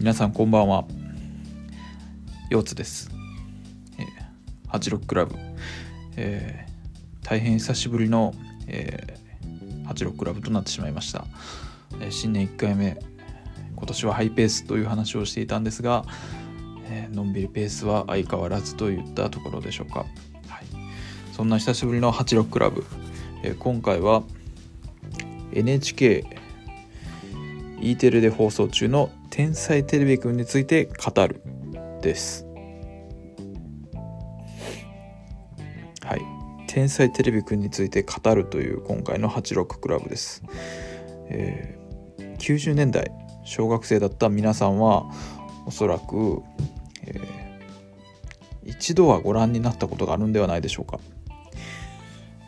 皆さんこんばんは。腰津です、えー、クラブ、えー、大変久しぶりの、えー、86クラブとなってしまいました、えー、新年1回目。今年はハイペースという話をしていたんですが、えー、のんびりペースは相変わらずといったところでしょうか、はい、そんな久しぶりの86クラブ、えー、今回は NHK E テレで放送中の「天才テレビくん」について語る。です。はい「天才テレビくん」について語るという今回の86クラブです、えー、90年代小学生だった皆さんはおそらく、えー、一度はご覧になったことがあるんではないでしょうか、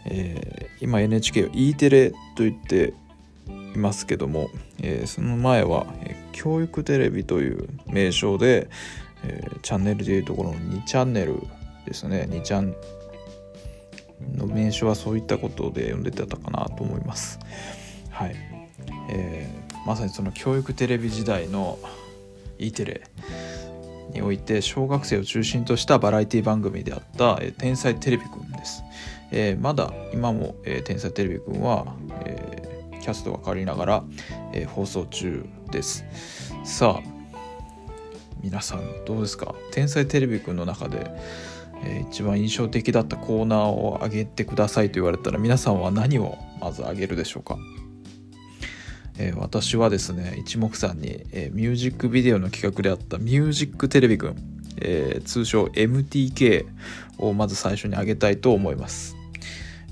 えー、今 NHK は E テレといっていますけども、えー、その前は、教育テレビという名称で、えー、チャンネルでいうところの2チャンネルですね。2チャンの名称はそういったことで呼んでたかなと思います。はい、えー、まさにその教育テレビ時代の E テレにおいて小学生を中心としたバラエティ番組であった「えー、天才テレビくん」です、えー、まだ今も、えー「天才テレビくんは」えーキャストが変わりながら、えー、放送中です。さあ皆さんどうですか？天才テレビくんの中で、えー、一番印象的だったコーナーを上げてくださいと言われたら皆さんは何をまず上げるでしょうか？えー、私はですね一目散に、えー、ミュージックビデオの企画であった「ミュージックテレビくん」えー、通称 MTK をまず最初に挙げたいと思います。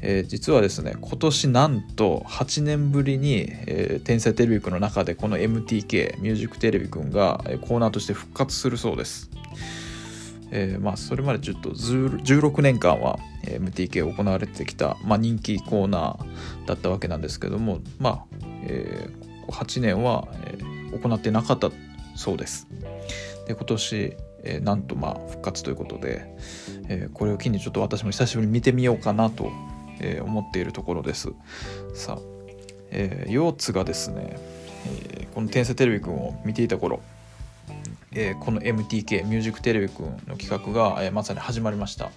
えー、実はですね今年なんと8年ぶりに、えー、天才テレビくんの中でこの MTK ミュージックテレビくんが、コーナーとして復活するそうです、えー、まあそれまでちょっと16年間は MTK 行われてきた、まあ、人気コーナーだったわけなんですけどもまあ、えー、8年は、えー、行ってなかったそうです。で今年えー、なんとまあ復活ということで、えー、これを機にちょっと私も久しぶりに見てみようかなとえー、思っているところです。さあ、えー、腰痛がですね、えー、この「天才テレビくん」を見ていた頃、えー、この MTK ミュージックテレビくんの企画が、えー、まさに始まりました、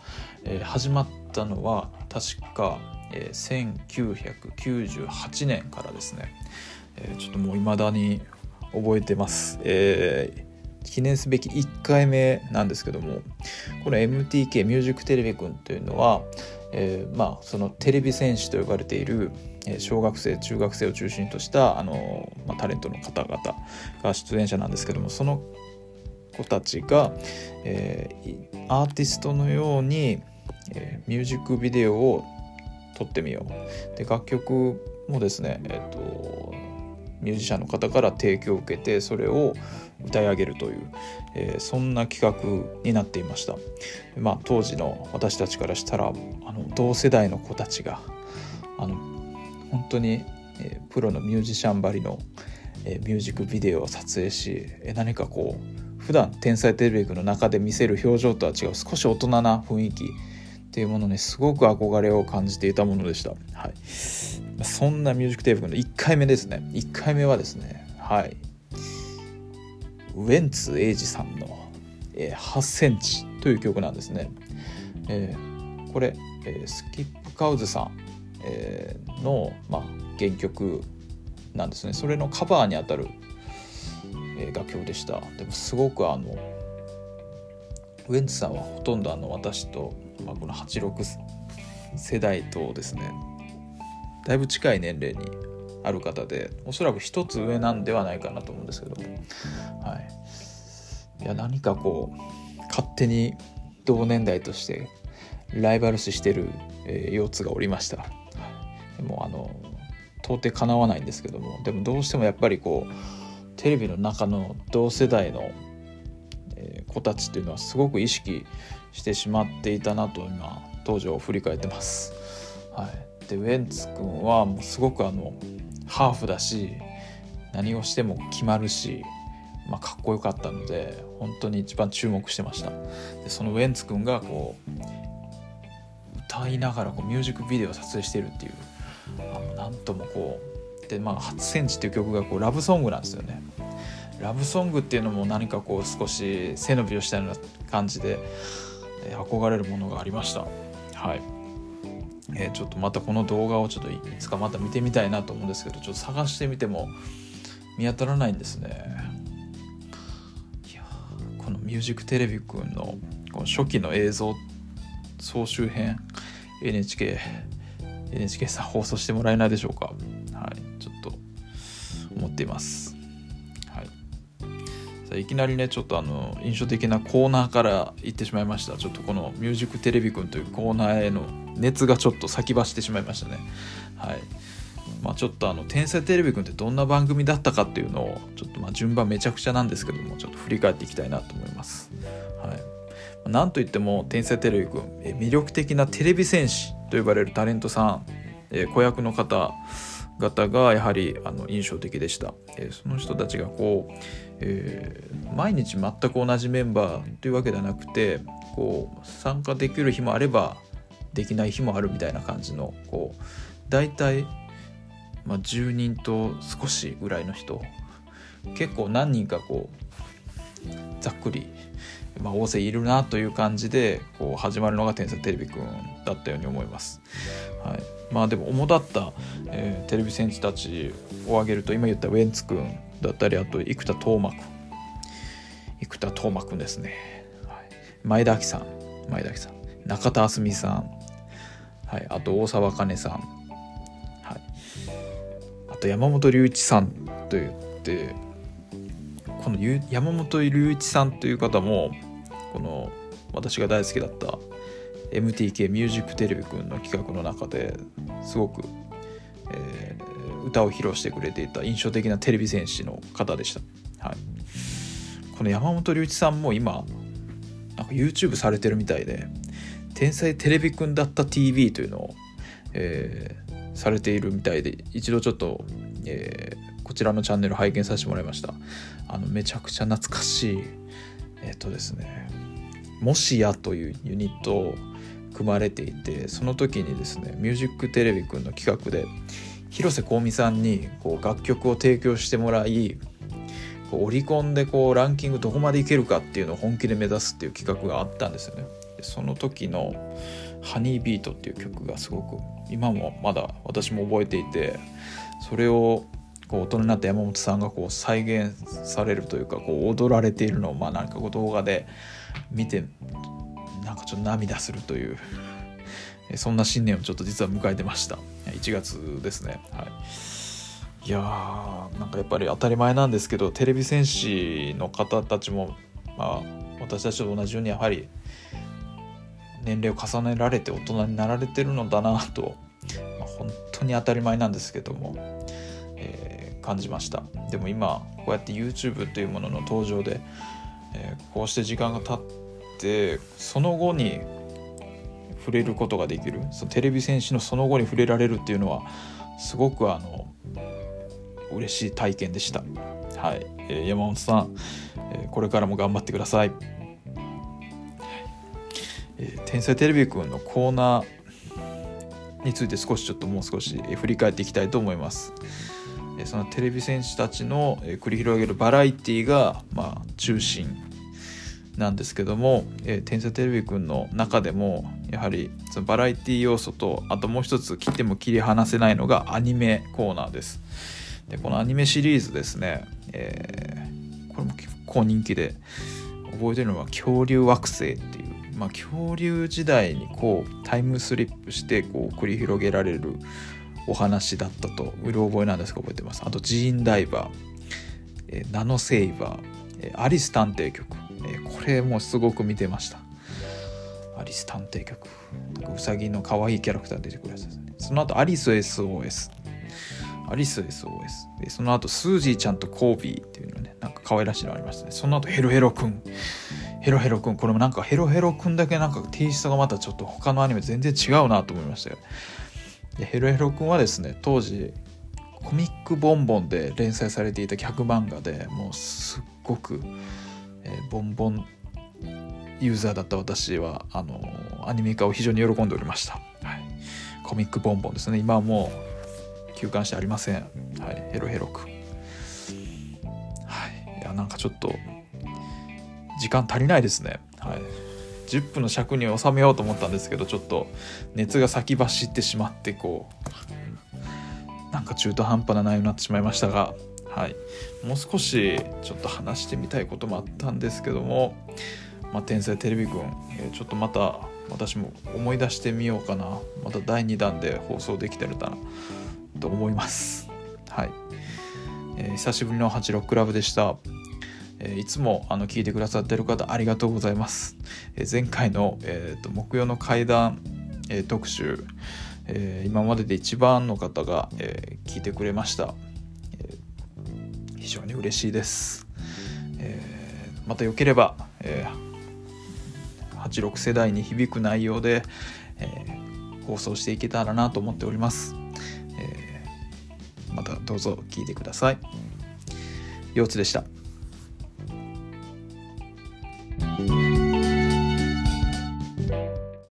えー、始まったのは確か、えー、1998年からですね、えー、ちょっともう未だに覚えてます、えー記念すべき1回目なんですけどもこの MTK ミュージックテレビくんというのは、えー、まあそのテレビ戦士と呼ばれている小学生中学生を中心としたあの、まあ、タレントの方々が出演者なんですけどもその子たちが、えー、アーティストのように、えー、ミュージックビデオを撮ってみよう。で楽曲もですね、えーとミュージシャンの方から提供を受けてそれを歌い上げるという、えー、そんな企画になっていました、まあ、当時の私たちからしたらあの同世代の子たちがあの本当に、えー、プロのミュージシャンばりの、えー、ミュージックビデオを撮影し、えー、何かこう普段天才テレビ局の中で見せる表情とは違う少し大人な雰囲気っていうものにすごく憧れを感じていたものでした。はい、そんなミュージックテレビの1回目ですね。1回目はですね、はい。ウェンツ英二さんの、えー、8センチという曲なんですね。えー、これ、えー、スキップカウズさん、えー、の、まあ、原曲なんですね。それのカバーにあたる、えー、楽曲でした。でもすごくあのウェンツさんはほとんどあの私と、まあ、この86世代とですねだいぶ近い年齢にある方でおそらく一つ上なんではないかなと思うんですけど、はい、いや何かこう勝手に同年代としてライバル視してる、えー、腰痛がおりました、はい、でもあの到底かなわないんですけども。でもどうしてもやっぱりこうテレビの中の同世代の、え子たちっていうのはすごく意識してしまっていたなと今当時を振り返ってます。はい、でウェンツ君はもうすごくあのハーフだし何をしても決まるし、まあ、かっこよかったので本当に一番注目してました。でそのウェンツ君がこう歌いながらこうミュージックビデオを撮影してるっていうあのなんともこうでまあ「8センチ」っていう曲がこうラブソングなんですよね。ラブソングっていうのも何かこう少し背伸びをしたような感じで、憧れるものがありました。はい、えー、ちょっとまたこの動画をちょっといつかまた見てみたいなと思うんですけどちょっと探してみても見当たらないんですね。いやこの「ミュージックテレビくん」のこの初期の映像総集編 NHK NHK さん放送してもらえないでしょうか。はいちょっと思っています。さあいきなりねちょっとあの印象的なコーナーから行ってしまいました。ちょっとこの「ミュージックテレビくん」というコーナーへの熱がちょっと先走ってしまいましたね。はい。まあ、ちょっとあの「天才テレビくん」ってどんな番組だったかっていうのをちょっとまあ順番めちゃくちゃなんですけどもちょっと振り返っていきたいなと思います。はい、なんといっても「天才テレビくん」魅力的なテレビ戦士と呼ばれるタレントさん、え子役の方々がやはりあの印象的でした、えその人たちがこう、えー、毎日全く同じメンバーというわけではなくてこう参加できる日もあればできない日もあるみたいな感じのこう大体まあ、10人と少しぐらいの人結構何人かこうざっくり、まあ、大勢いるなという感じでこう始まるのが「天才テレビくん」だったように思います。はい、まあでも主だった、えー、テレビ戦士たちを挙げると今言ったウェンツくんだったりあと生田斗真くん生田斗真くんですね、はい、前田亜紀さん。前田亜紀さん。中田あすみさん、はい、あと大沢かねさん。あと山本龍一さんと言ってこの山本龍一さんという方もこの私が大好きだった MTK ミュージックテレビくんの企画の中ですごく、えー、歌を披露してくれていた印象的なテレビ戦士の方でした、はい、この山本龍一さんも今なんか YouTube されてるみたいで「天才テレビくんだった TV」というのを、えされているみたいで一度ちょっと、えー、こちらのチャンネル拝見させてもらいました。あのめちゃくちゃ懐かしいえっ、とですね「もしや」というユニットを組まれていてその時にですね「ミュージックテレビくん」の企画で広瀬香美さんにこう楽曲を提供してもらいこうオリコンでこうランキングどこまでいけるかっていうのを本気で目指すっていう企画があったんですよね。その時のハニービートっていう曲がすごく今もまだ私も覚えていてそれをこう大人になった山本さんがこう再現されるというかこう踊られているのをまあなんかこう動画で見てなんかちょっと涙するというそんな新年をちょっと実は迎えてました。1月ですね。はい。いやーなんかやっぱり当たり前なんですけどテレビ戦士の方たちもまあ私たちと同じようにやはり年齢を重ねられて大人になられてるのだなと、まあ、本当に当たり前なんですけども、えー、感じました。でも今こうやって YouTube というものの登場で、えー、こうして時間が経ってその後に触れることができるそのテレビ戦士のその後に触れられるっていうのはすごくあの嬉しい体験でした。はい、えー、山本さん、えー、これからも頑張ってください。えー、天才テレビくんのコーナーについて少しちょっともう少し、振り返っていきたいと思います。そのテレビ戦士たちの、繰り広げるバラエティーが、まあ、中心なんですけども、天才テレビくんの中でもやはりそのバラエティ要素とあともう一つ切っても切り離せないのがアニメコーナーです。でこのアニメシリーズですね、えー、これも結構人気で覚えてるのは恐竜惑星っていうまあ、恐竜時代にこうタイムスリップしてこう繰り広げられるお話だったとうる覚えなんですが覚えてます。あとジーンダイバー、えナノセイバー、えアリス探偵局、えこれもすごく見てました。アリス探偵局。なんかウサギの可愛いキャラクター出てくるやつですね。その後アリス SOS アリス SOS その後スージーちゃんとコービーっていうのねなんか可愛らしいのありましたね。その後ヘロヘロくん。ヘロヘロくん。これもなんかヘロヘロくんだけなんかテイストがまたちょっと他のアニメ全然違うなと思いましたよ。でヘロヘロくんはですね当時コミックボンボンで連載されていた逆漫画でもうすっごく、えー、ボンボンユーザーだった私はあのアニメ化を非常に喜んでおりました、はい、コミックボンボンですね。今はもう休館してありません、はい、ヘロヘロくんはい。あやなんかちょっと時間足りないですね。はい。10分の尺に収めようと思ったんですけどちょっと熱が先走ってしまってこうなんか中途半端な内容になってしまいましたがはい。もう少しちょっと話してみたいこともあったんですけども「まあ、天才テレビくん」えちょっとまた私も思い出してみようかな。また第2弾で放送できてるかなと思います。はい、えー、久しぶりの86クラブでした。えいつもあの聞いてくださってる方ありがとうございます。え前回の、えーと、木曜の階段、え、特集、え、今までで一番の方が、え、聞いてくれました、え非常に嬉しいです。えまたよければ、え86世代に響く内容で、え放送していけたらなと思っております。えまたどうぞ聞いてください。腰痛でした。